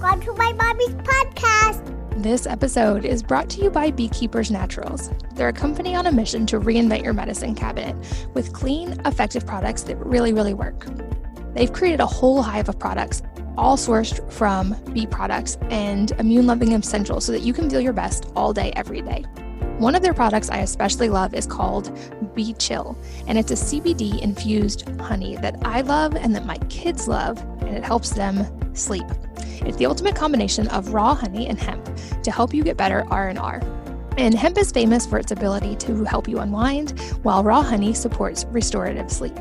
Welcome to my mommy's podcast. This episode is brought to you by Beekeepers Naturals. They're a company on a mission to reinvent your medicine cabinet with clean, effective products that really, really work. They've created a whole hive of products, all sourced from bee products and immune loving essentials so that you can feel your best all day, every day. One of their products I especially love is called Bee Chill, and it's a CBD infused honey that I love and that my kids love, and it helps them sleep. It's the ultimate combination of raw honey and hemp to help you get better R&R. And hemp is famous for its ability to help you unwind, while raw honey supports restorative sleep.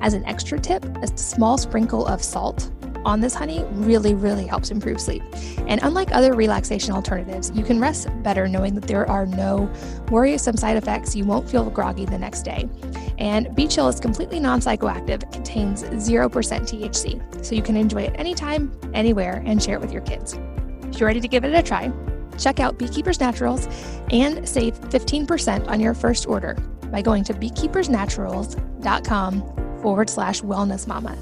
As an extra tip, a small sprinkle of salt on this honey really, really helps improve sleep. And unlike other relaxation alternatives, you can rest better knowing that there are no worrisome side effects. You won't feel groggy the next day. And Bee Chill is completely non psychoactive, contains 0% THC, so you can enjoy it anytime, anywhere, and share it with your kids. If you're ready to give it a try, check out Beekeepers Naturals and save 15% on your first order by going to beekeepersnaturals.com forward slash wellness mama.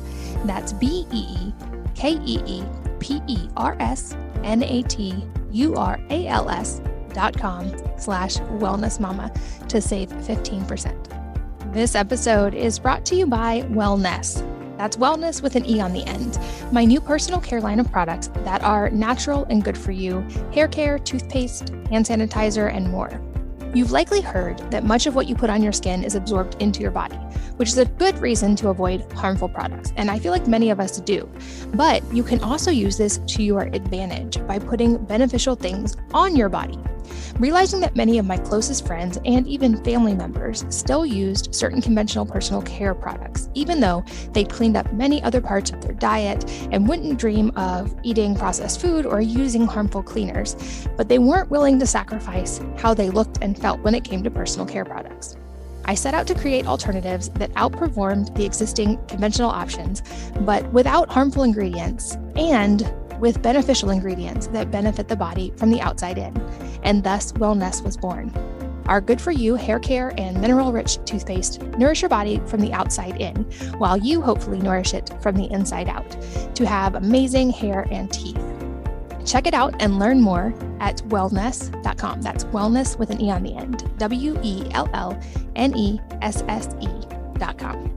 That's B E E K E E P E R S N A T U R A L S dot com slash wellness mama to save 15%. This episode is brought to you by Wellnesse. That's wellness with an E on the end. My new personal care line of products that are natural and good for you hair care, toothpaste, hand sanitizer, and more. You've likely heard that much of what you put on your skin is absorbed into your body, which is a good reason to avoid harmful products. And I feel like many of us do. But you can also use this to your advantage by putting beneficial things on your body. Realizing that many of my closest friends and even family members still used certain conventional personal care products, even though they'd cleaned up many other parts of their diet and wouldn't dream of eating processed food or using harmful cleaners, but they weren't willing to sacrifice how they looked and felt when it came to personal care products. I set out to create alternatives that outperformed the existing conventional options, but without harmful ingredients and with beneficial ingredients that benefit the body from the outside in. And thus, Wellnesse was born. Our good for you hair care and mineral rich toothpaste nourish your body from the outside in, while you hopefully nourish it from the inside out to have amazing hair and teeth. Check it out and learn more at wellnesse.com. That's wellness with an E on the end. W E L L N E S S E.com.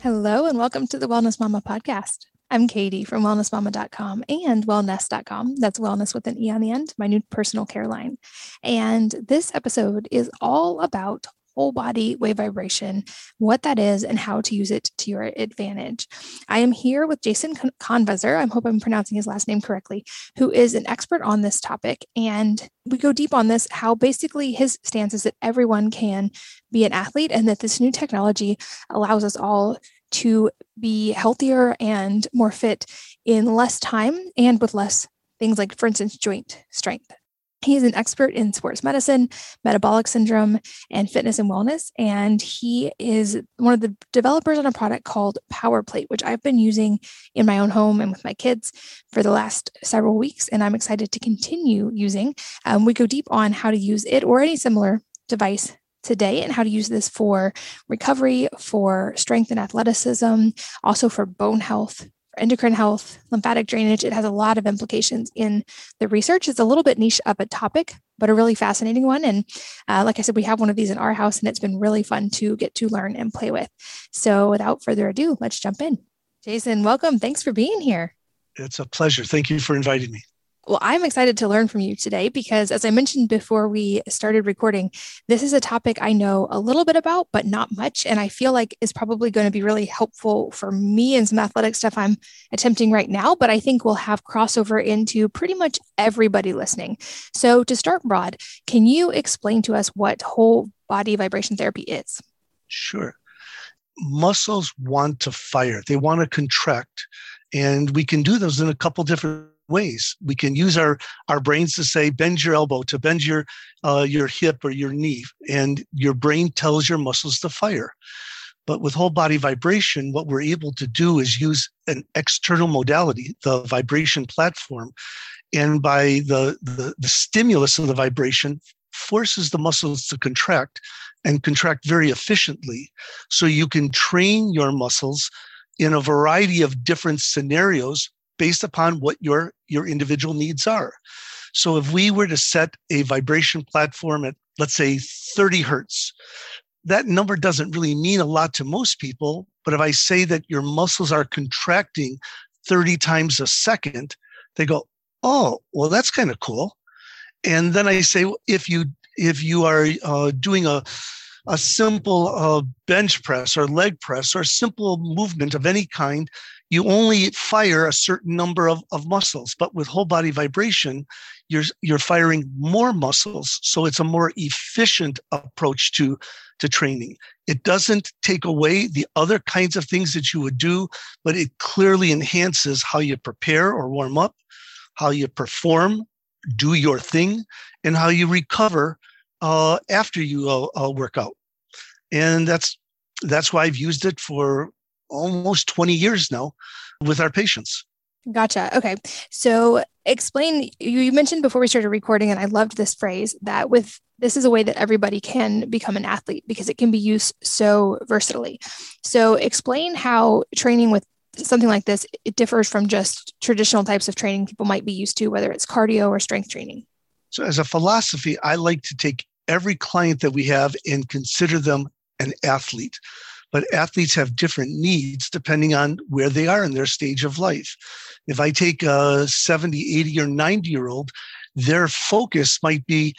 Hello, and welcome to the Wellness Mama podcast. I'm Katie from wellnessmama.com and wellnesse.com. That's wellness with an E on the end, my new personal care line. And this episode is all about whole body wave vibration, what that is, and how to use it to your advantage. I am here with Jason Conviser. I hope I'm pronouncing his last name correctly, who is an expert on this topic. And we go deep on this how basically his stance is that everyone can be an athlete and that this new technology allows us all to be healthier and more fit in less time and with less things like, for instance, joint strength. He is an expert in sports medicine, metabolic syndrome, and fitness and wellness. And he is one of the developers on a product called Power Plate, which I've been using in my own home and with my kids for the last several weeks. And I'm excited to continue using. Um, we go deep on how to use it or any similar device today and how to use this for recovery, for strength and athleticism, also for bone health, for endocrine health, lymphatic drainage. It has a lot of implications in the research. It's a little bit niche of a topic, but a really fascinating one. And uh, like I said, we have one of these in our house, and it's been really fun to get to learn and play with. So without further ado, let's jump in. Jason, welcome. Thanks for being here. It's a pleasure. Thank you for inviting me. Well, I'm excited to learn from you today because, as I mentioned before we started recording, this is a topic I know a little bit about, but not much. And I feel like is probably going to be really helpful for me and some athletic stuff I'm attempting right now. But I think we'll have crossover into pretty much everybody listening. So, to start broad, can you explain to us what whole body vibration therapy is? Sure. Muscles want to fire, they want to contract. And we can do those in a couple different ways. We can use our our brains to say bend your elbow, to bend your uh, your hip or your knee, and your brain tells your muscles to fire. But with whole body vibration, what we're able to do is use an external modality, the vibration platform, and by the, the, the stimulus of the vibration forces the muscles to contract and contract very efficiently. So you can train your muscles in a variety of different scenarios based upon what your your individual needs are. So if we were to set a vibration platform at let's say 30 hertz, that number doesn't really mean a lot to most people. But if I say that your muscles are contracting 30 times a second, they go, oh, well, that's kind of cool. And then I say, if you if you are uh, doing a a simple uh, bench press or leg press or simple movement of any kind, you only fire a certain number of, of muscles. But with whole body vibration, you're you're firing more muscles. So it's a more efficient approach to to training. It doesn't take away the other kinds of things that you would do, but it clearly enhances how you prepare or warm up, how you perform, do your thing, and how you recover uh, after you uh, uh, work out. And that's that's why I've used it for almost 20 years now with our patients. Gotcha. Okay. So explain you mentioned before we started recording and I loved this phrase that with this is a way that everybody can become an athlete because it can be used so versatilely. So explain how training with something like this it differs from just traditional types of training people might be used to whether it's cardio or strength training. So as a philosophy, I like to take every client that we have and consider them an athlete. But athletes have different needs depending on where they are in their stage of life. If I take a 70, 80, or 90 year old, their focus might be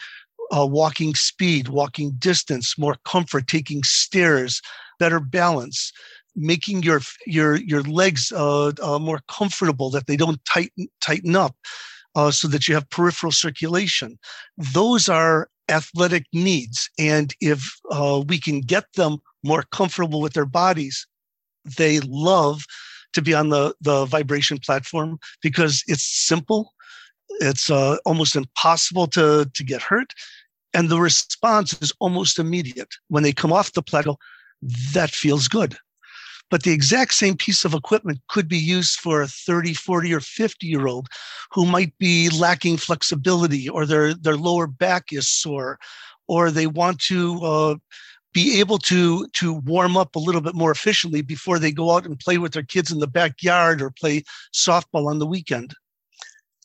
uh, walking speed, walking distance, more comfort, taking stairs, better balance, making your your your legs uh, uh, more comfortable that they don't tighten tighten up, uh, so that you have peripheral circulation. Those are athletic needs, and if uh, we can get them more comfortable with their bodies, they love to be on the the vibration platform because it's simple. It's uh, almost impossible to to get hurt. And the response is almost immediate. When they come off the plateau that feels good but the exact same piece of equipment could be used for a 30 40 or 50 year old who might be lacking flexibility or their their lower back is sore or they want to uh, be able to to warm up a little bit more efficiently before they go out and play with their kids in the backyard or play softball on the weekend.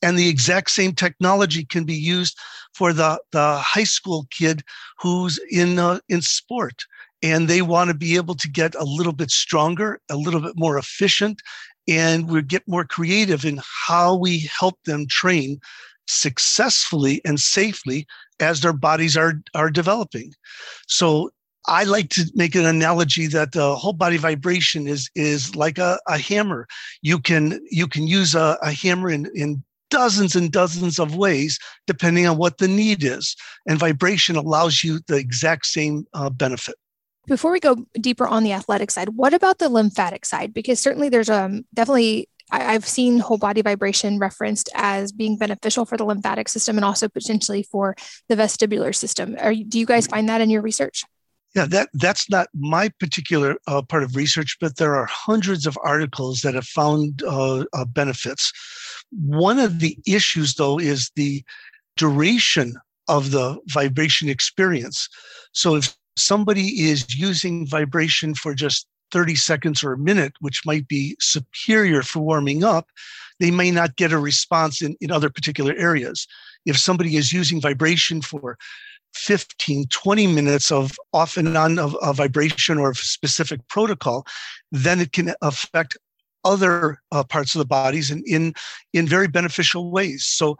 And the exact same technology can be used for the, the high school kid who's in uh, in sport and they want to be able to get a little bit stronger a little bit more efficient and we get more creative in how we help them train successfully and safely as their bodies are are developing so I like to make an analogy that the whole body vibration is is like a, a hammer. You can you can use a, a hammer in, in dozens and dozens of ways depending on what the need is. And vibration allows you the exact same uh, benefit. Before we go deeper on the athletic side, what about the lymphatic side? Because certainly there's um, definitely I've seen whole body vibration referenced as being beneficial for the lymphatic system and also potentially for the vestibular system. Are, do you guys find that in your research? Yeah, that that's not my particular uh, part of research, but there are hundreds of articles that have found uh, uh, benefits. One of the issues, though, is the duration of the vibration experience. So if somebody is using vibration for just 30 seconds or a minute, which might be superior for warming up, they may not get a response in, in other particular areas. If somebody is using vibration for 15, 20 minutes of off and on of, vibration or specific protocol, then it can affect other uh, parts of the bodies in, in in very beneficial ways. So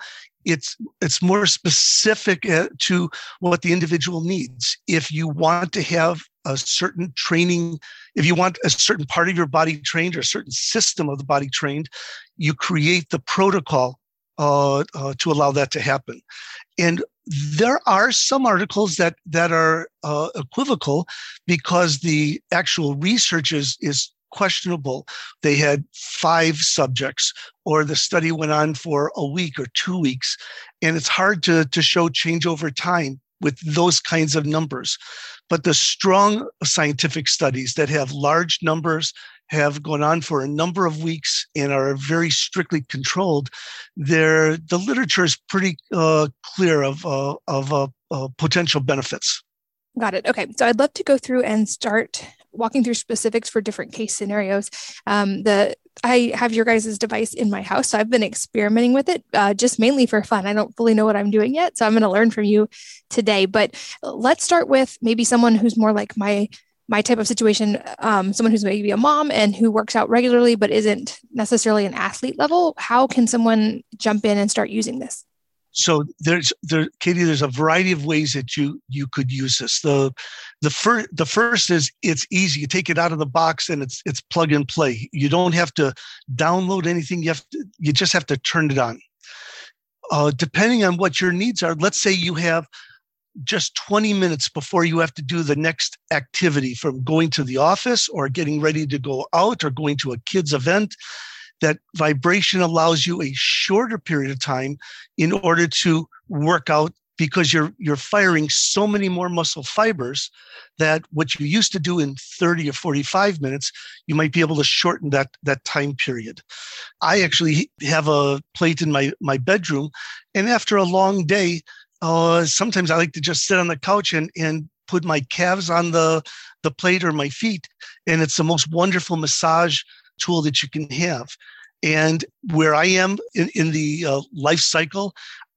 it's it's more specific uh, to what the individual needs. If you want to have a certain training, if you want a certain part of your body trained or a certain system of the body trained, you create the protocol uh, uh, to allow that to happen. And there are some articles that that are uh, equivocal because the actual research is is questionable. They had five subjects, or the study went on for a week or two weeks, and it's hard to to show change over time with those kinds of numbers. But the strong scientific studies that have large numbers have gone on for a number of weeks and are very strictly controlled, there the literature is pretty uh, clear of uh, of uh, uh, potential benefits. Got it. Okay, so I'd love to go through and start walking through specifics for different case scenarios. Um, the I have your guys' device in my house. So I've been experimenting with it uh, just mainly for fun. I don't fully know what I'm doing yet. So I'm going to learn from you today. But let's start with maybe someone who's more like my my type of situation um, someone who's maybe a mom and who works out regularly but isn't necessarily an athlete level how can someone jump in and start using this so there's there katie there's a variety of ways that you you could use this. The the first the first is it's easy. You take it out of the box and it's it's plug and play. You don't have to download anything. You have to, you just have to turn it on. Uh, depending on what your needs are let's say you have just 20 minutes before you have to do the next activity from going to the office or getting ready to go out or going to a kids event that vibration allows you a shorter period of time in order to work out because you're you're firing so many more muscle fibers that what you used to do in 30 or 45 minutes you might be able to shorten that that time period i actually have a plate in my my bedroom and after a long day uh, sometimes I like to just sit on the couch and, and put my calves on the, the plate or my feet. And it's the most wonderful massage tool that you can have. And where I am in, in the uh, life cycle,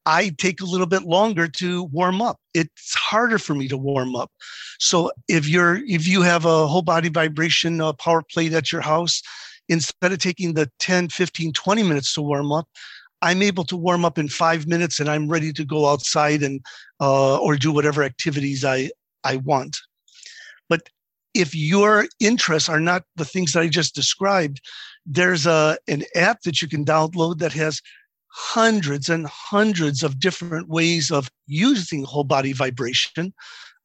I take a little bit longer to warm up. It's harder for me to warm up. So if you're if you have a whole body vibration uh, power plate at your house, instead of taking the 10, 15, 20 minutes to warm up, I'm able to warm up in five minutes and I'm ready to go outside and uh, or do whatever activities I I want. But if your interests are not the things that I just described, there's a an app that you can download that has hundreds and hundreds of different ways of using whole body vibration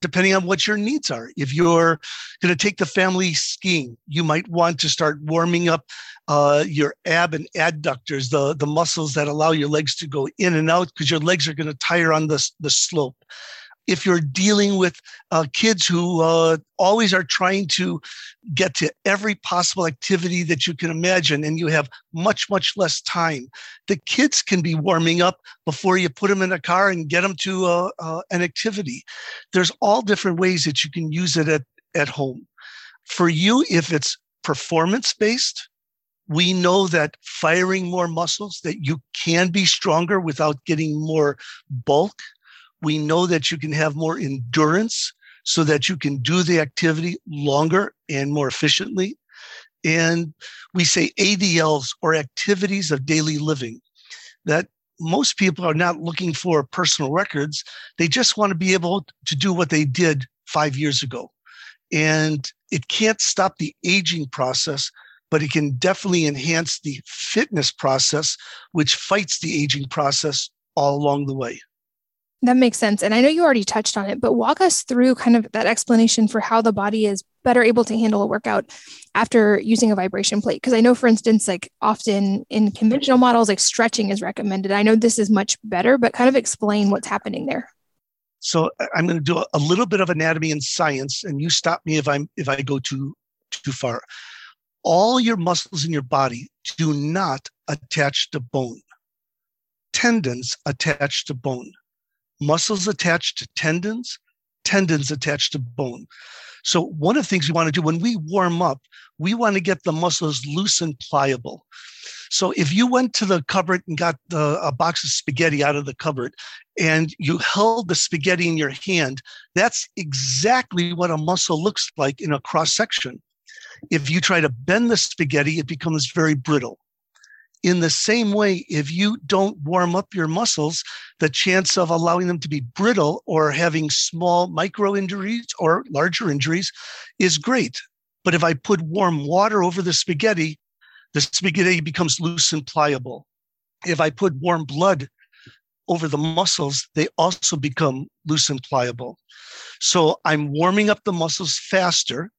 depending on what your needs are. If you're going to take the family skiing, you might want to start warming up uh, your ab and adductors, the, the muscles that allow your legs to go in and out because your legs are going to tire on the, the slope if you're dealing with uh, kids who uh, always are trying to get to every possible activity that you can imagine and you have much much less time the kids can be warming up before you put them in a car and get them to uh, uh, an activity. There's all different ways that you can use it at, at home. For you if it's performance based we know that firing more muscles that you can be stronger without getting more bulk we know that you can have more endurance so that you can do the activity longer and more efficiently. And we say ADLs or activities of daily living that most people are not looking for personal records. They just want to be able to do what they did five years ago. And it can't stop the aging process, but it can definitely enhance the fitness process, which fights the aging process all along the way. That makes sense. And I know you already touched on it, but walk us through kind of that explanation for how the body is better able to handle a workout after using a vibration plate. Because I know, for instance, like often in conventional models, like stretching is recommended. I know this is much better, but kind of explain what's happening there. So I'm going to do a little bit of anatomy and science, and you stop me if I'm if I go too too far. All your muscles in your body do not attach to bone. Tendons attach to bone muscles attached to tendons, tendons attached to bone. So, one of the things we want to do when we warm up, we want to get the muscles loose and pliable. So, if you went to the cupboard and got the, a box of spaghetti out of the cupboard and you held the spaghetti in your hand, that's exactly what a muscle looks like in a cross section. If you try to bend the spaghetti, it becomes very brittle. In the same way, if you don't warm up your muscles, the chance of allowing them to be brittle or having small micro injuries or larger injuries is great. But if I put warm water over the spaghetti, the spaghetti becomes loose and pliable. If I put warm blood over the muscles, they also become loose and pliable. So I'm warming up the muscles faster.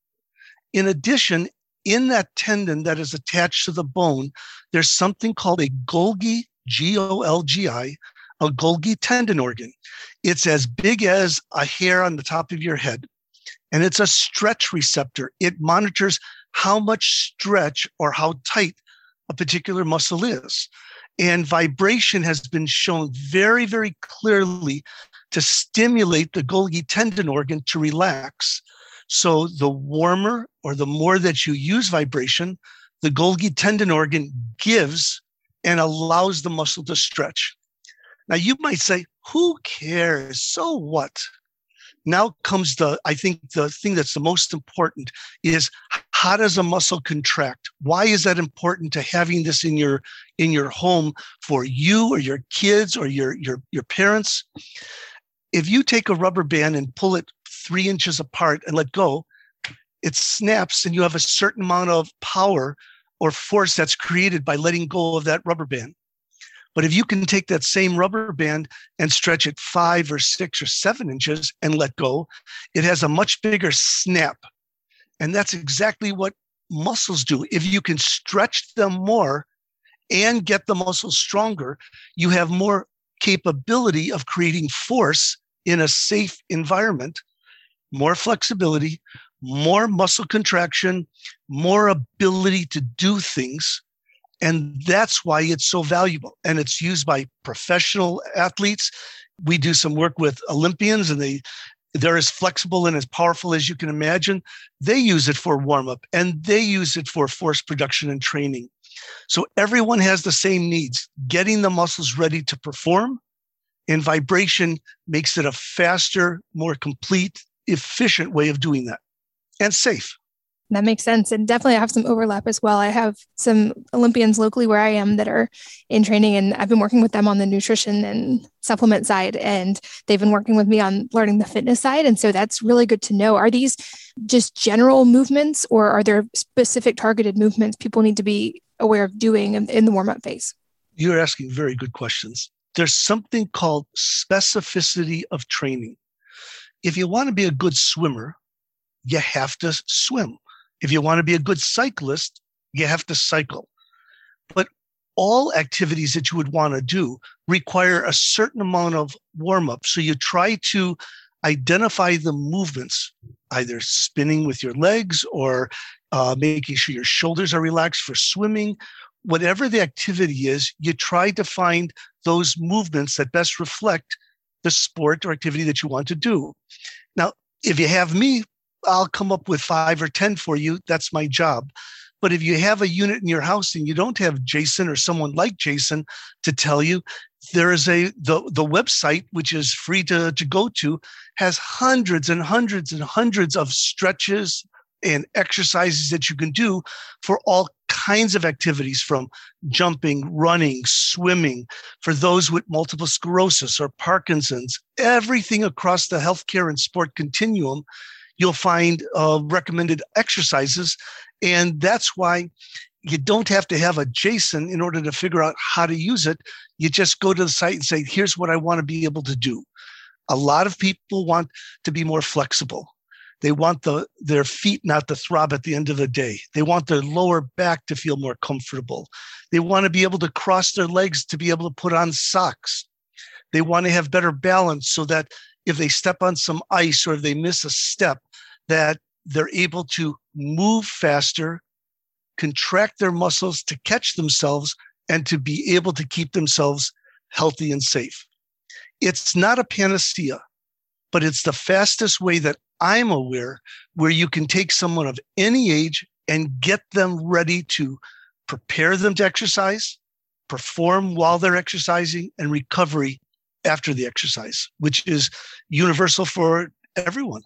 In addition, in that tendon that is attached to the bone, there's something called a Golgi, G O L G I, a Golgi tendon organ. It's as big as a hair on the top of your head, and it's a stretch receptor. It monitors how much stretch or how tight a particular muscle is. And vibration has been shown very, very clearly to stimulate the Golgi tendon organ to relax. So the warmer or the more that you use vibration, the Golgi tendon organ gives and allows the muscle to stretch. Now, you might say, who cares? So what? Now comes the, I think the thing that's the most important is how does a muscle contract? Why is that important to having this in your in your home for you or your kids or your your your parents? If you take a rubber band and pull it three inches apart and let go, it snaps and you have a certain amount of power or force that's created by letting go of that rubber band. But if you can take that same rubber band and stretch it five or six or seven inches and let go, it has a much bigger snap. And that's exactly what muscles do. If you can stretch them more and get the muscles stronger, you have more capability of creating force in a safe environment, more flexibility, more muscle contraction, more ability to do things. And that's why it's so valuable. And it's used by professional athletes. We do some work with Olympians and they they're as flexible and as powerful as you can imagine. They use it for warm up and they use it for force production and training. So everyone has the same needs, getting the muscles ready to perform. And vibration makes it a faster, more complete, efficient way of doing that and safe. That makes sense. And definitely I have some overlap as well. I have some Olympians locally where I am that are in training, and I've been working with them on the nutrition and supplement side. And they've been working with me on learning the fitness side. And so that's really good to know. Are these just general movements, or are there specific targeted movements people need to be aware of doing in, in the warm up phase? You're asking very good questions. There's something called specificity of training. If you want to be a good swimmer, you have to swim. If you want to be a good cyclist, you have to cycle. But all activities that you would want to do require a certain amount of warm up. So you try to identify the movements, either spinning with your legs or uh, making sure your shoulders are relaxed for swimming. Whatever the activity is, you try to find those movements that best reflect the sport or activity that you want to do. Now, if you have me I'll come up with five or 10 for you. That's my job. But if you have a unit in your house and you don't have Jason or someone like Jason to tell you, there is a the, the website which is free to, to go to has hundreds and hundreds and hundreds of stretches and exercises that you can do for all kinds of activities from jumping, running, swimming, for those with multiple sclerosis or Parkinson's, everything across the healthcare and sport continuum you'll find uh, recommended exercises. And that's why you don't have to have a Jason in order to figure out how to use it. You just go to the site and say, here's what I want to be able to do. A lot of people want to be more flexible. They want the, their feet not to throb at the end of the day. They want their lower back to feel more comfortable. They want to be able to cross their legs to be able to put on socks. They want to have better balance so that if they step on some ice or if they miss a step, that they're able to move faster, contract their muscles to catch themselves, and to be able to keep themselves healthy and safe. It's not a panacea, but it's the fastest way that I'm aware where you can take someone of any age and get them ready to prepare them to exercise, perform while they're exercising, and recovery after the exercise, which is universal for everyone.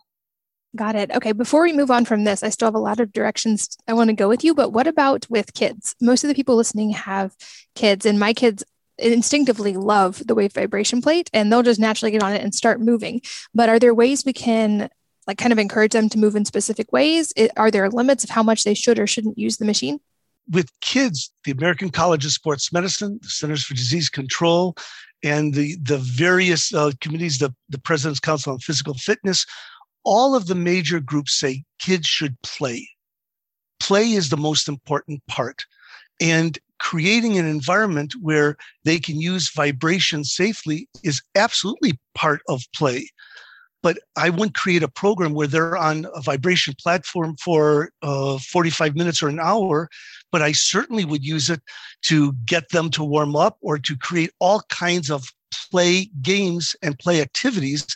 Got it. Okay. Before we move on from this, I still have a lot of directions I want to go with you, but what about with kids? Most of the people listening have kids, and my kids instinctively love the wave vibration plate and they'll just naturally get on it and start moving. But are there ways we can like kind of encourage them to move in specific ways? It, are there limits of how much they should or shouldn't use the machine? With kids, the American College of Sports Medicine, the Centers for Disease Control, and the, the various uh, committees, the, the President's Council on Physical Fitness, all of the major groups say kids should play. Play is the most important part. And creating an environment where they can use vibration safely is absolutely part of play. But I wouldn't create a program where they're on a vibration platform for uh, 45 minutes or an hour, but I certainly would use it to get them to warm up or to create all kinds of play games and play activities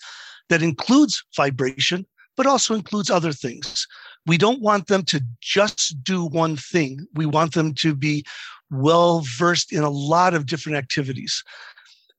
that includes vibration, but also includes other things. We don't want them to just do one thing. We want them to be well versed in a lot of different activities.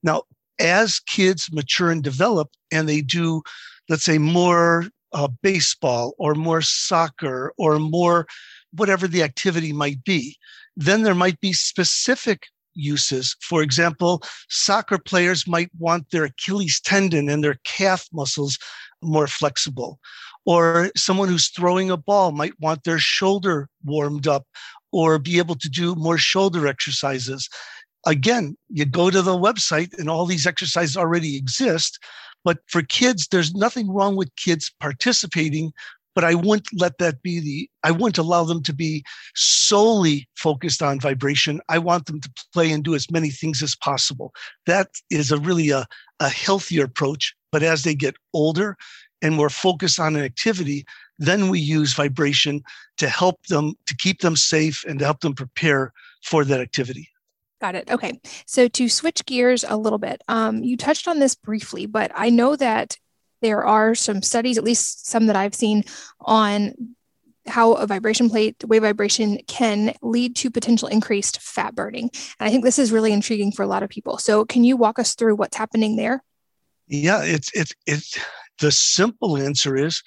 Now, as kids mature and develop and they do, let's say, more uh, baseball or more soccer or more whatever the activity might be, then there might be specific uses. For example, soccer players might want their Achilles tendon and their calf muscles more flexible. Or someone who's throwing a ball might want their shoulder warmed up or be able to do more shoulder exercises. Again, you go to the website and all these exercises already exist. But for kids, there's nothing wrong with kids participating but I wouldn't let that be the, I wouldn't allow them to be solely focused on vibration. I want them to play and do as many things as possible. That is a really a, a healthier approach. But as they get older and we're focused on an activity, then we use vibration to help them, to keep them safe and to help them prepare for that activity. Got it. Okay. So to switch gears a little bit, um, you touched on this briefly, but I know that there are some studies, at least some that I've seen, on how a vibration plate, wave vibration can lead to potential increased fat burning. And I think this is really intriguing for a lot of people. So can you walk us through what's happening there? Yeah, it's it's it's the simple answer is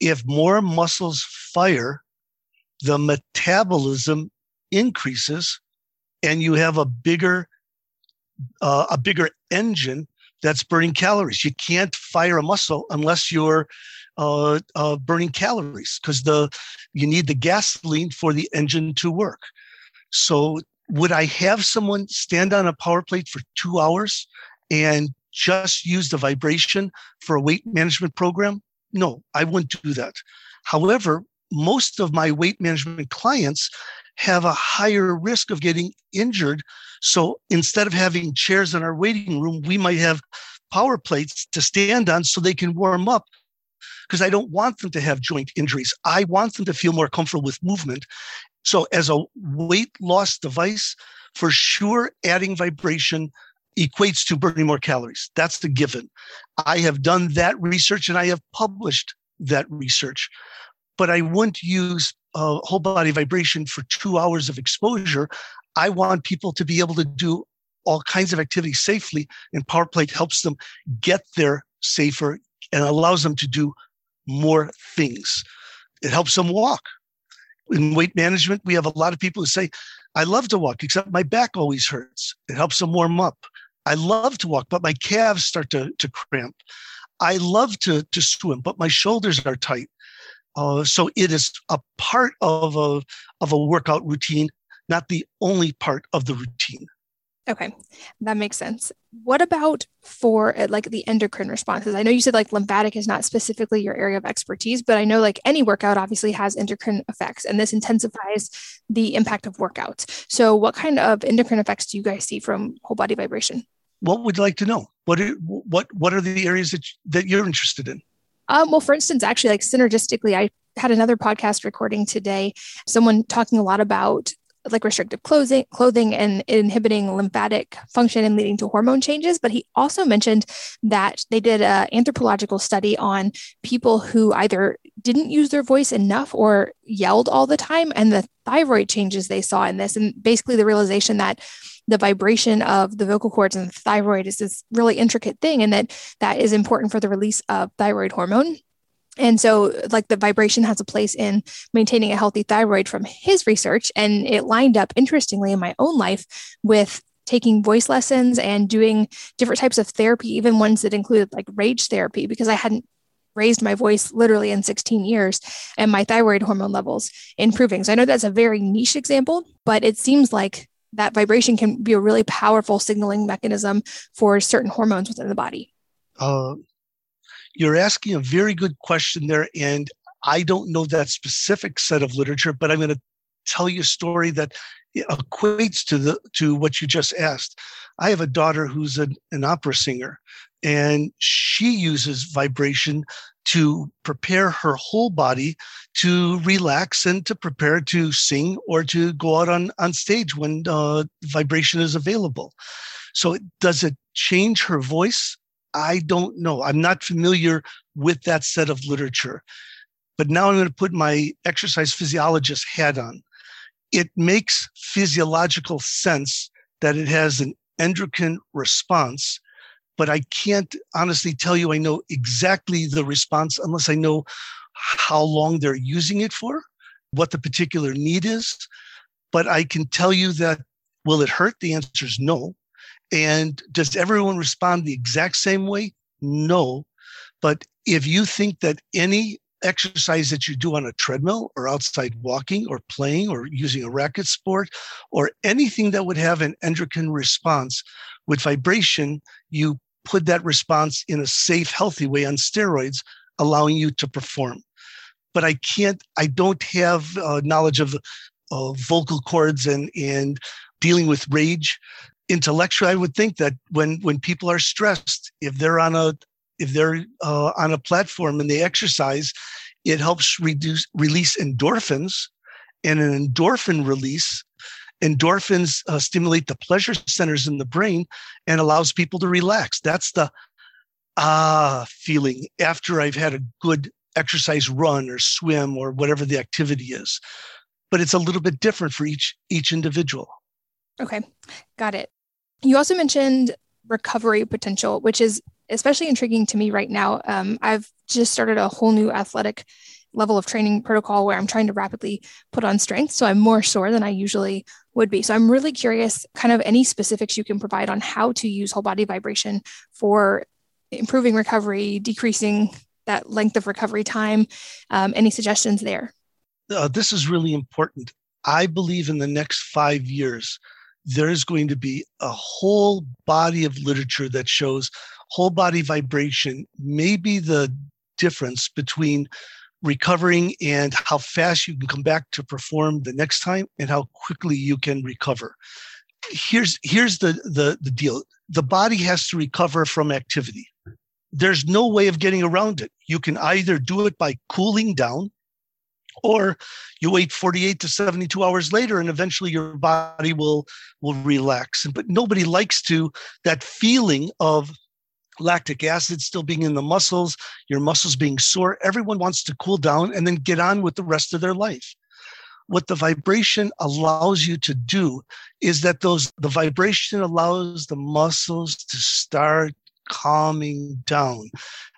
if more muscles fire, the metabolism increases and you have a bigger uh, a bigger engine that's burning calories. You can't fire a muscle unless you're uh, uh, burning calories because the you need the gasoline for the engine to work. So would I have someone stand on a power plate for two hours and just use the vibration for a weight management program? No, I wouldn't do that. However, most of my weight management clients have a higher risk of getting injured. So instead of having chairs in our waiting room, we might have power plates to stand on so they can warm up because I don't want them to have joint injuries. I want them to feel more comfortable with movement. So, as a weight loss device, for sure, adding vibration equates to burning more calories. That's the given. I have done that research and I have published that research, but I wouldn't use uh, whole body vibration for two hours of exposure. I want people to be able to do all kinds of activities safely, and PowerPlate helps them get there safer and allows them to do more things. It helps them walk. In weight management, we have a lot of people who say, I love to walk, except my back always hurts. It helps them warm up. I love to walk, but my calves start to, to cramp. I love to, to swim, but my shoulders are tight. Uh, so it is a part of a of a workout routine, not the only part of the routine. Okay, that makes sense. What about for uh, like the endocrine responses? I know you said like lymphatic is not specifically your area of expertise, but I know like any workout obviously has endocrine effects, and this intensifies the impact of workouts. So, what kind of endocrine effects do you guys see from whole body vibration? What would you like to know? What are, what what are the areas that that you're interested in? Um, well, for instance, actually, like synergistically, I had another podcast recording today. Someone talking a lot about like restrictive clothing, clothing and inhibiting lymphatic function and leading to hormone changes. But he also mentioned that they did an anthropological study on people who either didn't use their voice enough or yelled all the time and the thyroid changes they saw in this. And basically the realization that the vibration of the vocal cords and the thyroid is this really intricate thing and that that is important for the release of thyroid hormone. And so like the vibration has a place in maintaining a healthy thyroid from his research. And it lined up interestingly in my own life with taking voice lessons and doing different types of therapy even ones that included like rage therapy because i hadn't raised my voice literally in 16 years and my thyroid hormone levels improving. So i know that's a very niche example but it seems like that vibration can be a really powerful signaling mechanism for certain hormones within the body. Uh, you're asking a very good question there. And I don't know that specific set of literature, but I'm going to tell you a story that equates to the to what you just asked. I have a daughter who's an, an opera singer, and she uses vibration to prepare her whole body to relax and to prepare to sing or to go out on, on stage when uh, vibration is available. So, does it change her voice? I don't know. I'm not familiar with that set of literature. But now I'm going to put my exercise physiologist hat on. It makes physiological sense that it has an endocrine response, but I can't honestly tell you I know exactly the response unless I know how long they're using it for, what the particular need is. But I can tell you that will it hurt? The answer is no. And does everyone respond the exact same way? No. But if you think that any exercise that you do on a treadmill or outside walking or playing or using a racket sport or anything that would have an endocrine response with vibration, you put that response in a safe, healthy way on steroids, allowing you to perform. But I can't, I don't have uh, knowledge of vocal cords and, and dealing with rage. Intellectually, I would think that when, when people are stressed, if they're on a if they're uh, on a platform and they exercise, it helps reduce release endorphins, and an endorphin release. Endorphins uh, stimulate the pleasure centers in the brain and allows people to relax. That's the ah feeling after I've had a good exercise run or swim or whatever the activity is. But it's a little bit different for each each individual. Okay, got it. You also mentioned recovery potential, which is especially intriguing to me right now. Um, I've just started a whole new athletic level of training protocol where I'm trying to rapidly put on strength. So I'm more sore than I usually would be. So I'm really curious, kind of any specifics you can provide on how to use whole body vibration for improving recovery, decreasing that length of recovery time. Um, any suggestions there? Uh, this is really important. I believe in the next five years, there's going to be a whole body of literature that shows whole body vibration may be the difference between recovering and how fast you can come back to perform the next time and how quickly you can recover. Here's here's the the, the deal. The body has to recover from activity. There's no way of getting around it. You can either do it by cooling down or you wait 48 to 72 hours later and eventually your body will will relax. But nobody likes to that feeling of lactic acid still being in the muscles your muscles being sore everyone wants to cool down and then get on with the rest of their life what the vibration allows you to do is that those the vibration allows the muscles to start calming down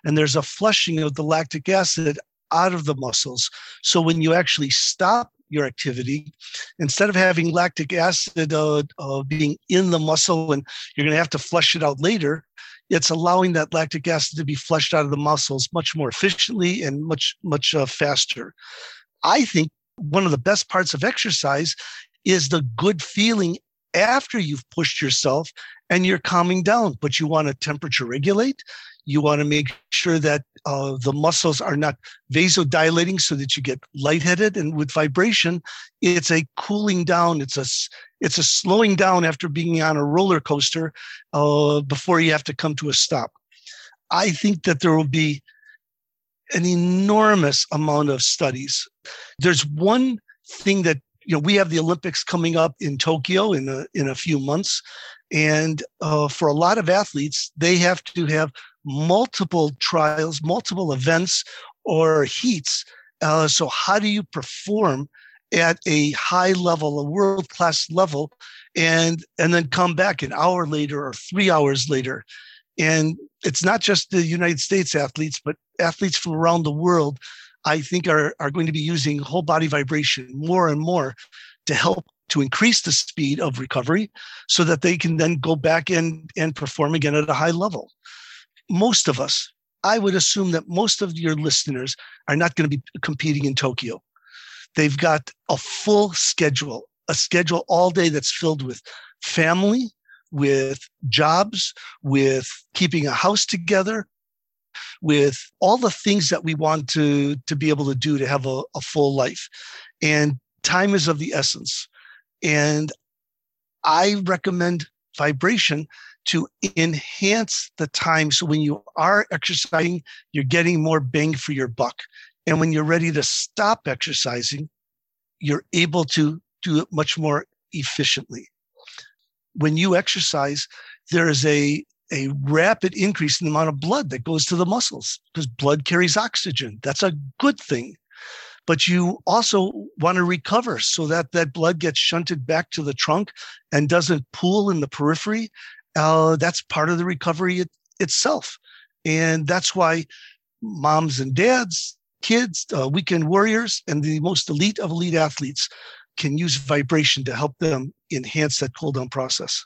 and there's a flushing of the lactic acid out of the muscles. So when you actually stop your activity, instead of having lactic acid uh, uh, being in the muscle and you're going to have to flush it out later, it's allowing that lactic acid to be flushed out of the muscles much more efficiently and much, much uh, faster. I think one of the best parts of exercise is the good feeling after you've pushed yourself and you're calming down, but you want to temperature regulate. You want to make sure that uh, the muscles are not vasodilating so that you get lightheaded. And with vibration, it's a cooling down. It's a it's a slowing down after being on a roller coaster uh, before you have to come to a stop. I think that there will be an enormous amount of studies. There's one thing that you know we have the Olympics coming up in Tokyo in a in a few months, and uh, for a lot of athletes, they have to have multiple trials, multiple events or heats. Uh, so, how do you perform at a high level, a world class level, and and then come back an hour later or three hours later? And it's not just the United States athletes, but athletes from around the world. I think are are going to be using whole body vibration more and more to help to increase the speed of recovery so that they can then go back and, and perform again at a high level most of us, I would assume that most of your listeners are not going to be competing in Tokyo. They've got a full schedule, a schedule all day that's filled with family, with jobs, with keeping a house together, with all the things that we want to, to be able to do to have a, a full life. And time is of the essence. And I recommend vibration to enhance the time. So when you are exercising, you're getting more bang for your buck. And when you're ready to stop exercising, you're able to do it much more efficiently. When you exercise, there is a, a rapid increase in the amount of blood that goes to the muscles because blood carries oxygen. That's a good thing. but you also want to recover so that that blood gets shunted back to the trunk and doesn't pool in the periphery. Uh, that's part of the recovery it, itself. And that's why moms and dads, kids, uh, weekend warriors, and the most elite of elite athletes can use vibration to help them enhance that cool down process.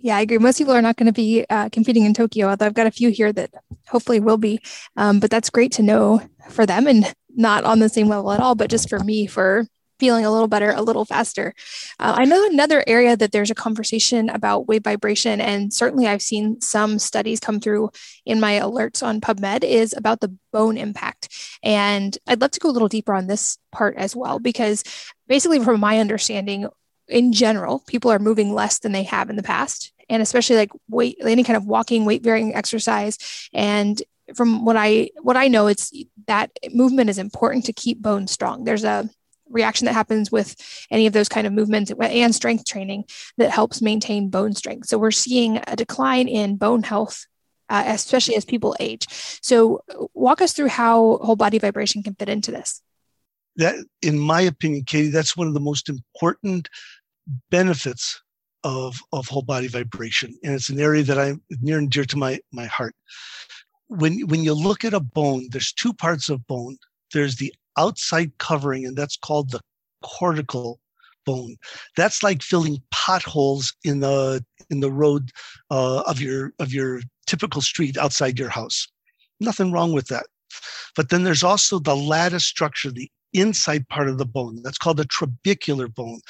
Yeah, I agree. Most people are not going to be uh, competing in Tokyo, although I've got a few here that hopefully will be. Um, but that's great to know for them and not on the same level at all, but just for me for feeling a little better a little faster. Uh, I know another area that there's a conversation about wave vibration, and certainly I've seen some studies come through in my alerts on PubMed is about the bone impact. And I'd love to go a little deeper on this part as well, because basically, from my understanding, in general, people are moving less than they have in the past. And especially like weight, any kind of walking, weight bearing exercise. And from what I what I know, it's that movement is important to keep bones strong. There's a reaction that happens with any of those kind of movements and strength training that helps maintain bone strength. So we're seeing a decline in bone health, uh, especially as people age. So walk us through how whole body vibration can fit into this. That, in my opinion, Katie, that's one of the most important benefits of, of whole body vibration. And it's an area that I'm near and dear to my, my heart. When, when you look at a bone, there's two parts of bone. There's the outside covering, and that's called the cortical bone. That's like filling potholes in the in the road uh, of your of your typical street outside your house. Nothing wrong with that. But then there's also the lattice structure, the inside part of the bone. That's called the trabecular bone.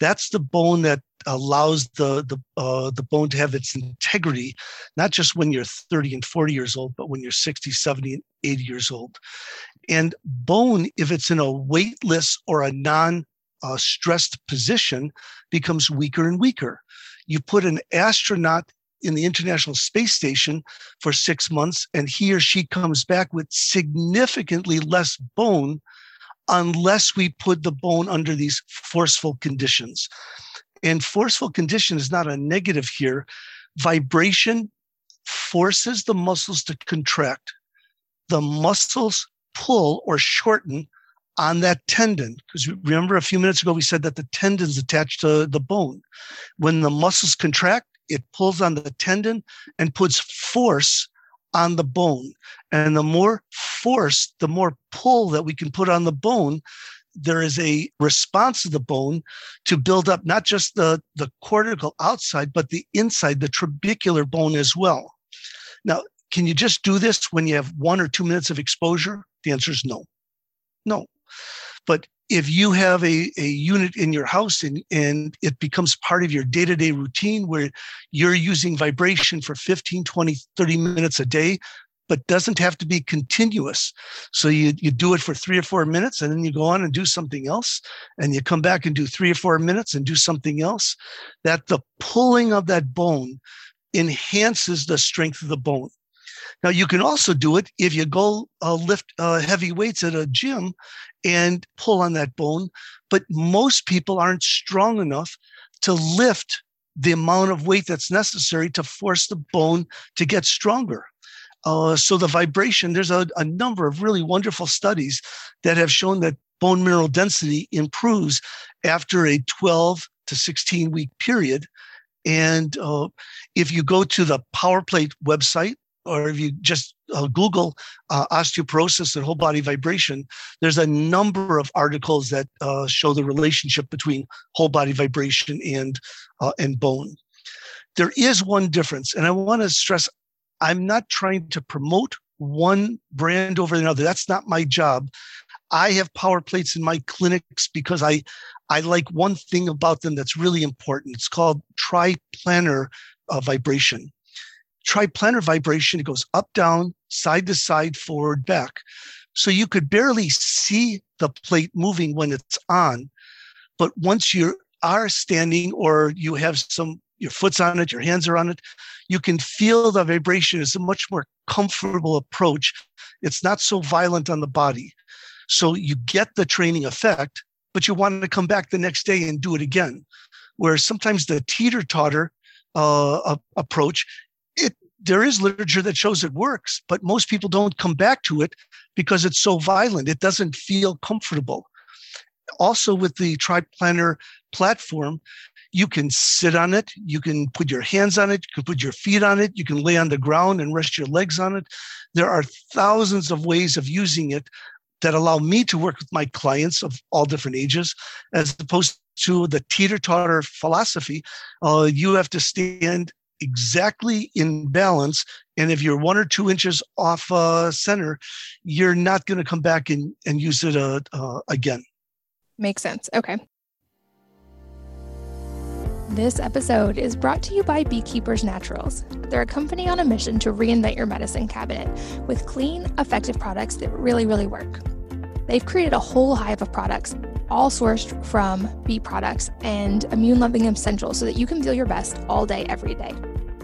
That's the bone that allows the the uh, the bone to have its integrity, not just when you're 30 and 40 years old, but when you're 60, 70, and 80 years old. And bone, if it's in a weightless or a non uh, stressed position, becomes weaker and weaker. You put an astronaut in the International Space Station for six months, and he or she comes back with significantly less bone unless we put the bone under these forceful conditions. And forceful condition is not a negative here. Vibration forces the muscles to contract. The muscles pull or shorten on that tendon. Because remember a few minutes ago, we said that the tendon is attached to the bone. When the muscles contract, it pulls on the tendon and puts force on the bone. And the more force, the more pull that we can put on the bone, there is a response of the bone to build up not just the, the cortical outside, but the inside, the trabecular bone as well. Now, can you just do this when you have one or two minutes of exposure? The answer is no. No. But if you have a, a unit in your house and, and it becomes part of your day-to-day routine where you're using vibration for 15 20 30 minutes a day but doesn't have to be continuous. So you, you do it for three or four minutes and then you go on and do something else and you come back and do three or four minutes and do something else that the pulling of that bone enhances the strength of the bone. Now, you can also do it if you go uh, lift uh, heavy weights at a gym and pull on that bone. But most people aren't strong enough to lift the amount of weight that's necessary to force the bone to get stronger. Uh, so the vibration, there's a, a number of really wonderful studies that have shown that bone mineral density improves after a 12 to 16 week period. And uh, if you go to the Power Plate website, or if you just uh, Google uh, osteoporosis and whole body vibration, there's a number of articles that uh, show the relationship between whole body vibration and uh, and bone. There is one difference, and I want to stress: I'm not trying to promote one brand over another. That's not my job. I have power plates in my clinics because I I like one thing about them that's really important. It's called triplanar uh, vibration triplanar vibration. It goes up, down, side to side, forward, back. So you could barely see the plate moving when it's on. But once you are standing or you have some, your foot's on it, your hands are on it, you can feel the vibration is a much more comfortable approach. It's not so violent on the body. So you get the training effect, but you want to come back the next day and do it again. Where sometimes the teeter totter uh, approach it there is literature that shows it works, but most people don't come back to it because it's so violent. It doesn't feel comfortable. Also, with the triplanar platform, you can sit on it, you can put your hands on it, you can put your feet on it, you can lay on the ground and rest your legs on it. There are thousands of ways of using it that allow me to work with my clients of all different ages, as opposed to the teeter totter philosophy. Uh, you have to stand exactly in balance. And if you're one or two inches off uh, center, you're not going to come back and, and use it uh, uh, again. Makes sense. Okay. This episode is brought to you by Beekeepers Naturals. They're a company on a mission to reinvent your medicine cabinet with clean, effective products that really, really work. They've created a whole hive of products, all sourced from bee products and immune loving essentials so that you can feel your best all day, every day.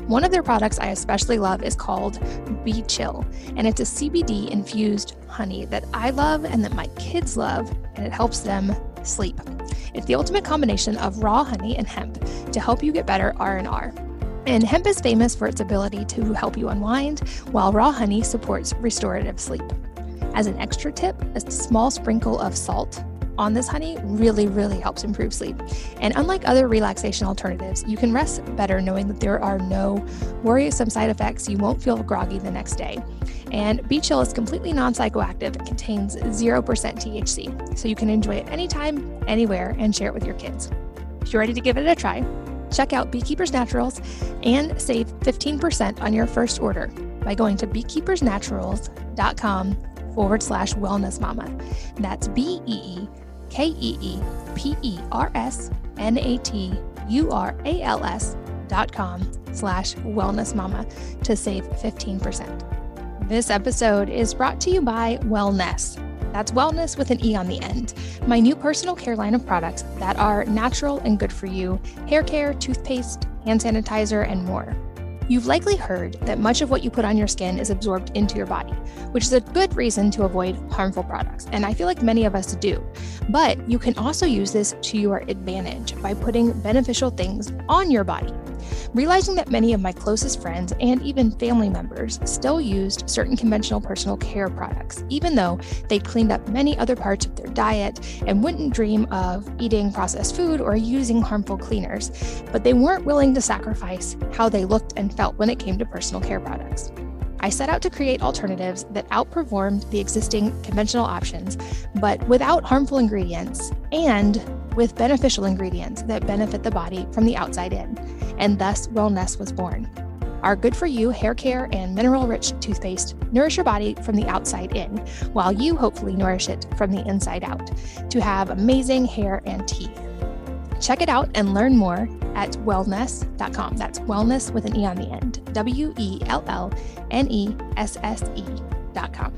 One of their products I especially love is called Bee Chill, and it's a CBD infused honey that I love and that my kids love, and it helps them sleep. It's the ultimate combination of raw honey and hemp to help you get better R&R. And hemp is famous for its ability to help you unwind, while raw honey supports restorative sleep. As an extra tip, a small sprinkle of salt on this honey really, really helps improve sleep. And unlike other relaxation alternatives, you can rest better knowing that there are no worrisome side effects. You won't feel groggy the next day. And Bee Chill is completely non psychoactive. It contains 0% THC, so you can enjoy it anytime, anywhere, and share it with your kids. If you're ready to give it a try, check out Beekeepers Naturals and save 15% on your first order by going to beekeepersnaturals.com forward slash wellness mama. That's B E E K E E P E R S N A T U R A L S dot com slash wellness mama to save 15%. This episode is brought to you by Wellnesse. That's wellness with an E on the end. My new personal care line of products that are natural and good for you hair care, toothpaste, hand sanitizer, and more. You've likely heard that much of what you put on your skin is absorbed into your body, which is a good reason to avoid harmful products, and I feel like many of us do. But you can also use this to your advantage by putting beneficial things on your body. Realizing that many of my closest friends and even family members still used certain conventional personal care products, even though they'd cleaned up many other parts of their diet and wouldn't dream of eating processed food or using harmful cleaners, but they weren't willing to sacrifice how they looked and felt when it came to personal care products. I set out to create alternatives that outperformed the existing conventional options, but without harmful ingredients and with beneficial ingredients that benefit the body from the outside in. And thus, Wellnesse was born. Our good for you hair care and mineral rich toothpaste nourish your body from the outside in, while you hopefully nourish it from the inside out to have amazing hair and teeth. Check it out and learn more at wellnesse.com. That's wellness with an E on the end. W E L L N E S S E.com.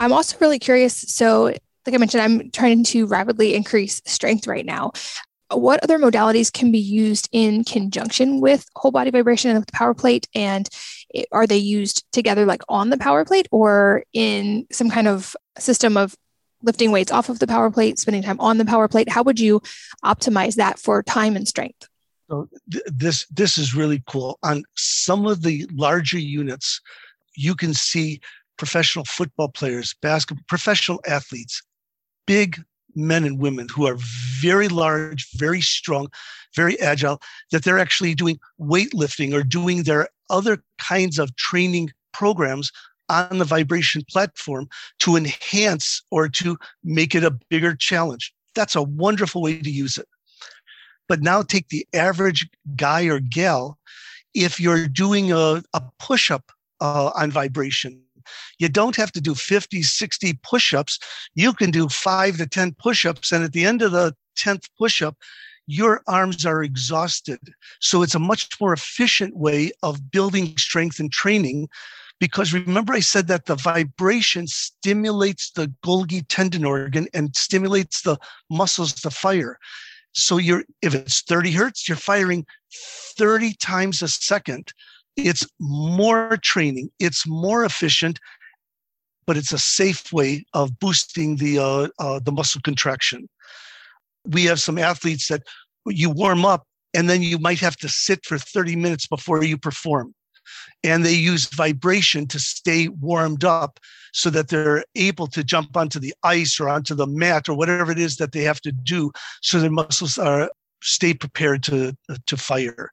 I'm also really curious. So, like I mentioned, I'm trying to rapidly increase strength right now. What other modalities can be used in conjunction with whole body vibration and the power plate? And are they used together, like on the power plate, or in some kind of system of lifting weights off of the power plate, spending time on the power plate? How would you optimize that for time and strength? So th- this this is really cool. On some of the larger units, you can see professional football players, basketball, professional athletes, big men and women who are very large, very strong, very agile, that they're actually doing weightlifting or doing their other kinds of training programs on the vibration platform to enhance or to make it a bigger challenge. That's a wonderful way to use it. But now take the average guy or gal. If you're doing a, a push up uh, on vibration, you don't have to do 50, 60 push ups. You can do five to 10 push ups. And at the end of the 10th push up, your arms are exhausted. So it's a much more efficient way of building strength and training because remember I said that the vibration stimulates the Golgi tendon organ and stimulates the muscles to fire. So you're if it's 30 hertz, you're firing 30 times a second. It's more training, it's more efficient, but it's a safe way of boosting the uh, uh, the muscle contraction. We have some athletes that you warm up and then you might have to sit for 30 minutes before you perform. And they use vibration to stay warmed up so that they're able to jump onto the ice or onto the mat or whatever it is that they have to do so their muscles are stay prepared to to fire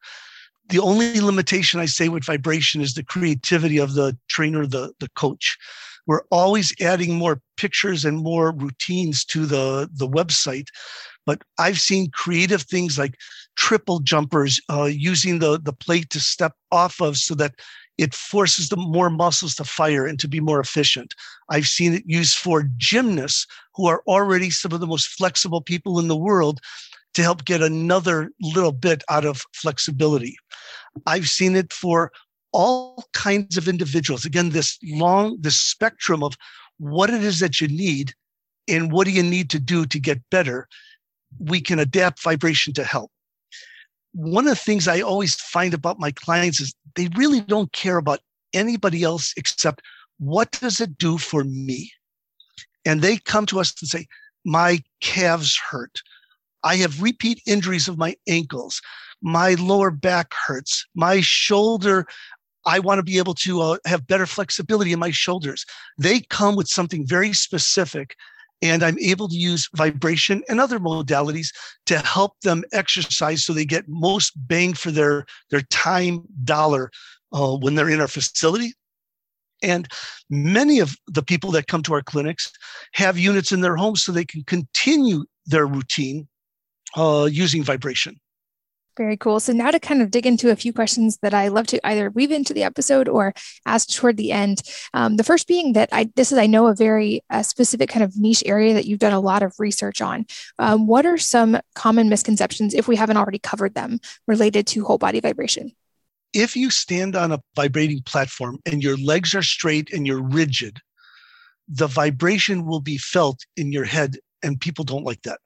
the only limitation I say with vibration is the creativity of the trainer, the, the coach. We're always adding more pictures and more routines to the, the website. But I've seen creative things like triple jumpers uh, using the, the plate to step off of so that it forces the more muscles to fire and to be more efficient. I've seen it used for gymnasts who are already some of the most flexible people in the world to help get another little bit out of flexibility. I've seen it for all kinds of individuals. Again, this long, this spectrum of what it is that you need and what do you need to do to get better. We can adapt vibration to help. One of the things I always find about my clients is they really don't care about anybody else except what does it do for me? And they come to us and say, my calves hurt. I have repeat injuries of my ankles. My lower back hurts. My shoulder, I want to be able to uh, have better flexibility in my shoulders. They come with something very specific, and I'm able to use vibration and other modalities to help them exercise so they get most bang for their, their time dollar uh, when they're in our facility. And many of the people that come to our clinics have units in their homes so they can continue their routine uh, using vibration. Very cool. So now to kind of dig into a few questions that I love to either weave into the episode or ask toward the end. Um, the first being that I this is I know a very uh, specific kind of niche area that you've done a lot of research on. Um, what are some common misconceptions, if we haven't already covered them, related to whole body vibration? If you stand on a vibrating platform and your legs are straight and you're rigid, the vibration will be felt in your head, and people don't like that.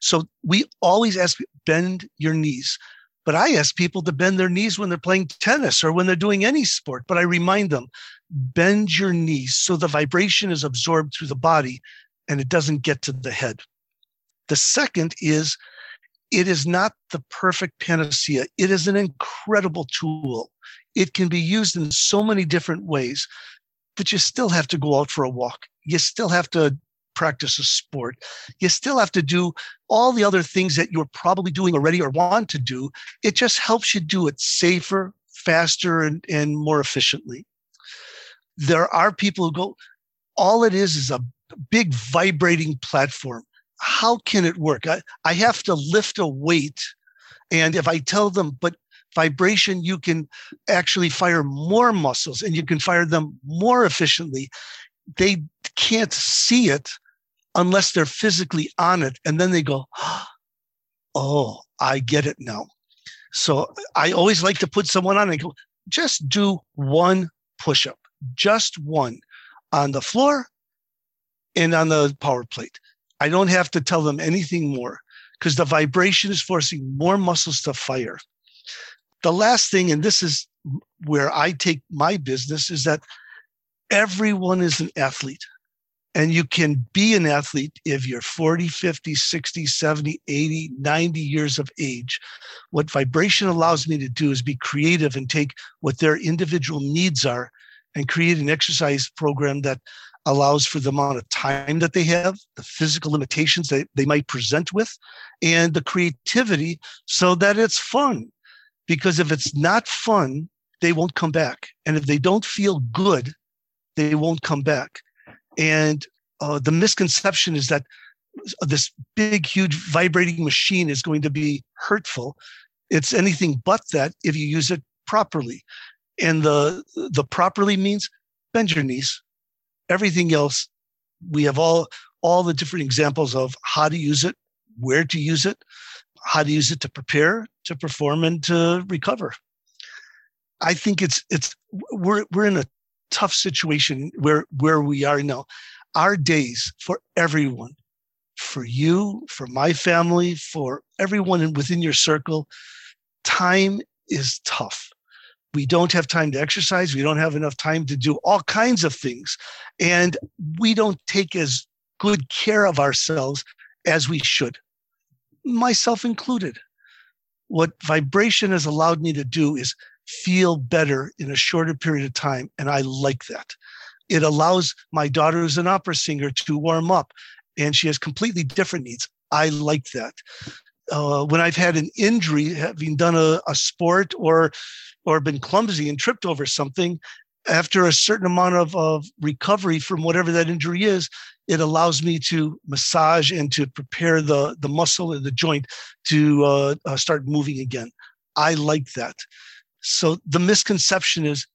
So we always ask bend your knees. But I ask people to bend their knees when they're playing tennis or when they're doing any sport. But I remind them bend your knees so the vibration is absorbed through the body and it doesn't get to the head. The second is it is not the perfect panacea. It is an incredible tool. It can be used in so many different ways, but you still have to go out for a walk. You still have to practice a sport. You still have to do all the other things that you're probably doing already or want to do. It just helps you do it safer, faster, and, and more efficiently. There are people who go, all it is is a big vibrating platform. How can it work? I, I have to lift a weight. And if I tell them, but vibration, you can actually fire more muscles and you can fire them more efficiently. They can't see it unless they're physically on it. And then they go, oh, I get it now. So I always like to put someone on and go, just do one push up, just one on the floor and on the power plate. I don't have to tell them anything more because the vibration is forcing more muscles to fire. The last thing, and this is where I take my business, is that everyone is an athlete. And you can be an athlete if you're 40, 50, 60, 70, 80, 90 years of age. What vibration allows me to do is be creative and take what their individual needs are and create an exercise program that allows for the amount of time that they have, the physical limitations that they might present with, and the creativity so that it's fun. Because if it's not fun, they won't come back. And if they don't feel good, they won't come back. And uh, the misconception is that this big, huge vibrating machine is going to be hurtful. It's anything but that if you use it properly. And the the properly means bend your knees. Everything else, we have all all the different examples of how to use it, where to use it, how to use it to prepare, to perform, and to recover. I think it's it's we're we're in a tough situation where where we are now. Our days for everyone for you for my family for everyone within your circle time is tough. We don't have time to exercise. We don't have enough time to do all kinds of things. And we don't take as good care of ourselves as we should myself included. What vibration has allowed me to do is feel better in a shorter period of time. And I like that. It allows my daughter, who's an opera singer, to warm up, and she has completely different needs. I like that. Uh, when I've had an injury, having done a, a sport or or been clumsy and tripped over something, after a certain amount of, of recovery from whatever that injury is, it allows me to massage and to prepare the, the muscle and the joint to uh, uh, start moving again. I like that. So the misconception is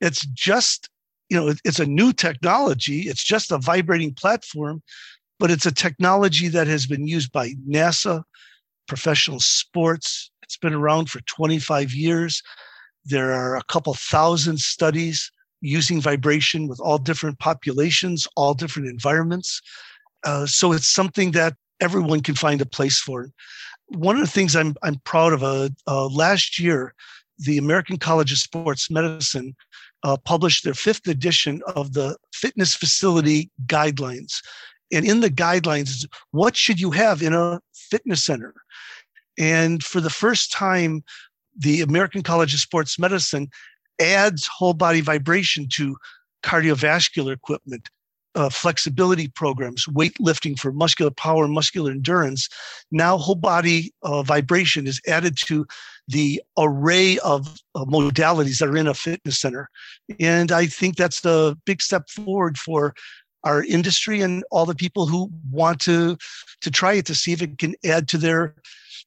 it's just, you know, it's a new technology. It's just a vibrating platform, but it's a technology that has been used by NASA, professional sports. It's been around for 25 years. There are a couple thousand studies using vibration with all different populations, all different environments. Uh, so it's something that everyone can find a place for. One of the things I'm I'm proud of. Uh, uh, last year, the American College of Sports Medicine uh, published their fifth edition of the fitness facility guidelines. And in the guidelines, what should you have in a fitness center? And for the first time, the American College of Sports Medicine adds whole body vibration to cardiovascular equipment, uh, flexibility programs, weightlifting for muscular power, muscular endurance. Now, whole body uh, vibration is added to the array of uh, modalities that are in a fitness center. And I think that's a big step forward for our industry and all the people who want to to try it to see if it can add to their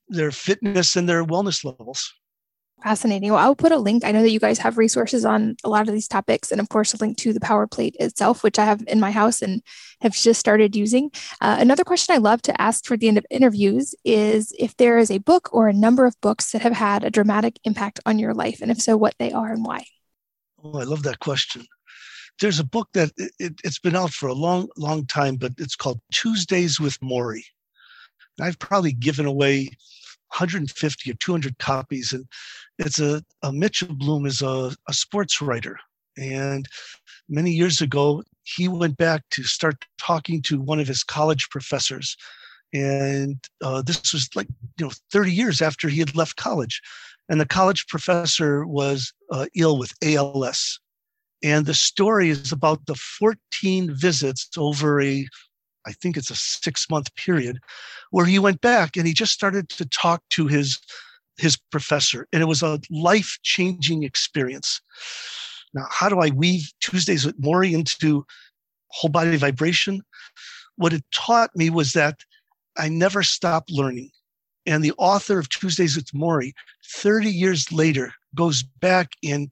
their fitness and their wellness levels. Fascinating. Well, I'll put a link. I know that you guys have resources on a lot of these topics, and of course, a link to the Power Plate itself, which I have in my house and have just started using. Uh, another question I love to ask for the end of interviews is if there is a book or a number of books that have had a dramatic impact on your life, and if so, what they are and why. Oh, I love that question. There's a book that it, has been out for a long, long time, but it's called Tuesdays with Morrie. I've probably given away 150 or 200 copies. And it's a, a Mitch Albom is a, a sports writer. And many years ago, he went back to start talking to one of his college professors. And uh, this was like, you know, 30 years after he had left college. And the college professor was uh, ill with ALS. And the story is about the 14 visits over a I think it's a six month period, where he went back and he just started to talk to his his professor, and it was a life changing experience. Now, how do I weave Tuesdays with Morrie into whole body vibration? What it taught me was that I never stopped learning. And the author of Tuesdays with Morrie, 30 years later, goes back in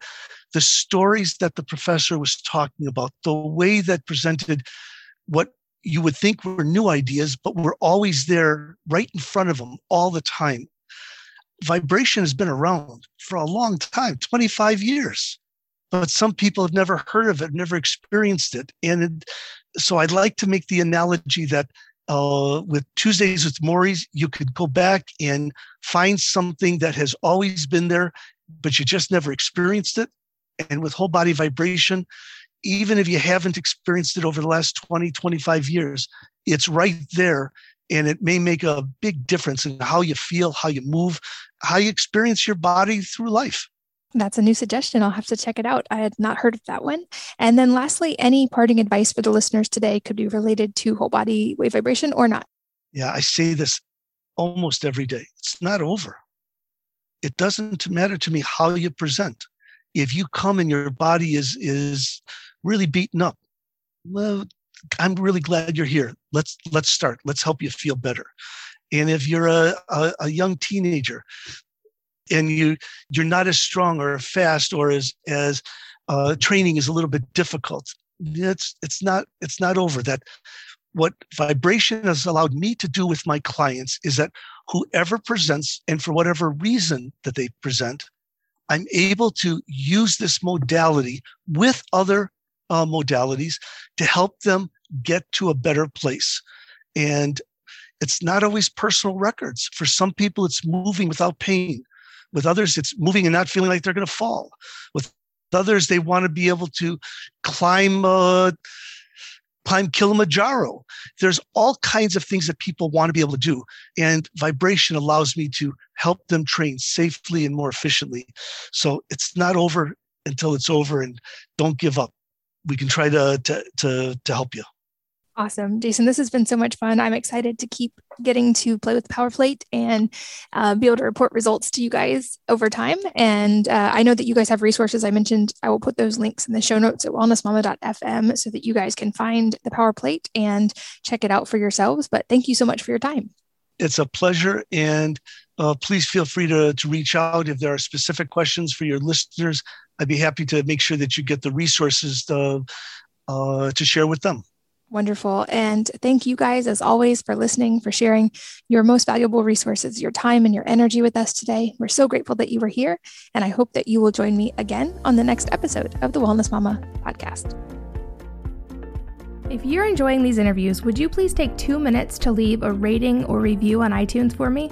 the stories that the professor was talking about, the way that presented what you would think were new ideas, but we're always there right in front of them all the time. Vibration has been around for a long time 25 years but some people have never heard of it, never experienced it. And it, so I'd like to make the analogy that uh, with Tuesdays with Morrie's, you could go back and find something that has always been there, but you just never experienced it. And with whole body vibration, even if you haven't experienced it over the last 20, 25 years, it's right there. And it may make a big difference in how you feel, how you move, how you experience your body through life. That's a new suggestion. I'll have to check it out. I had not heard of that one. And then, lastly, any parting advice for the listeners today could be related to whole body wave vibration or not? Yeah, I say this almost every day. It's not over. It doesn't matter to me how you present. If you come and your body is is really beaten up. Well, I'm really glad you're here. Let's let's start. Let's help you feel better. And if you're a, a, a young teenager and you you're not as strong or fast or as as uh, training is a little bit difficult, it's it's not it's not over. That what vibration has allowed me to do with my clients is that whoever presents and for whatever reason that they present, I'm able to use this modality with other uh, modalities to help them get to a better place. And it's not always personal records. For some people, it's moving without pain. With others, it's moving and not feeling like they're going to fall. With others, they want to be able to climb uh, climb Kilimanjaro. There's all kinds of things that people want to be able to do. And vibration allows me to help them train safely and more efficiently. So it's not over until it's over and don't give up. We can try to, to, to, to help you. Awesome. Jason, this has been so much fun. I'm excited to keep getting to play with the Power Plate and uh, be able to report results to you guys over time. And uh, I know that you guys have resources. I mentioned I will put those links in the show notes at wellnessmama.fm so that you guys can find the Power Plate and check it out for yourselves. But thank you so much for your time. It's a pleasure. And uh, please feel free to, to reach out if there are specific questions for your listeners. I'd be happy to make sure that you get the resources to, uh, to share with them. Wonderful. And thank you guys, as always, for listening, for sharing your most valuable resources, your time and your energy with us today. We're so grateful that you were here. And I hope that you will join me again on the next episode of the Wellness Mama podcast. If you're enjoying these interviews, would you please take two minutes to leave a rating or review on iTunes for me?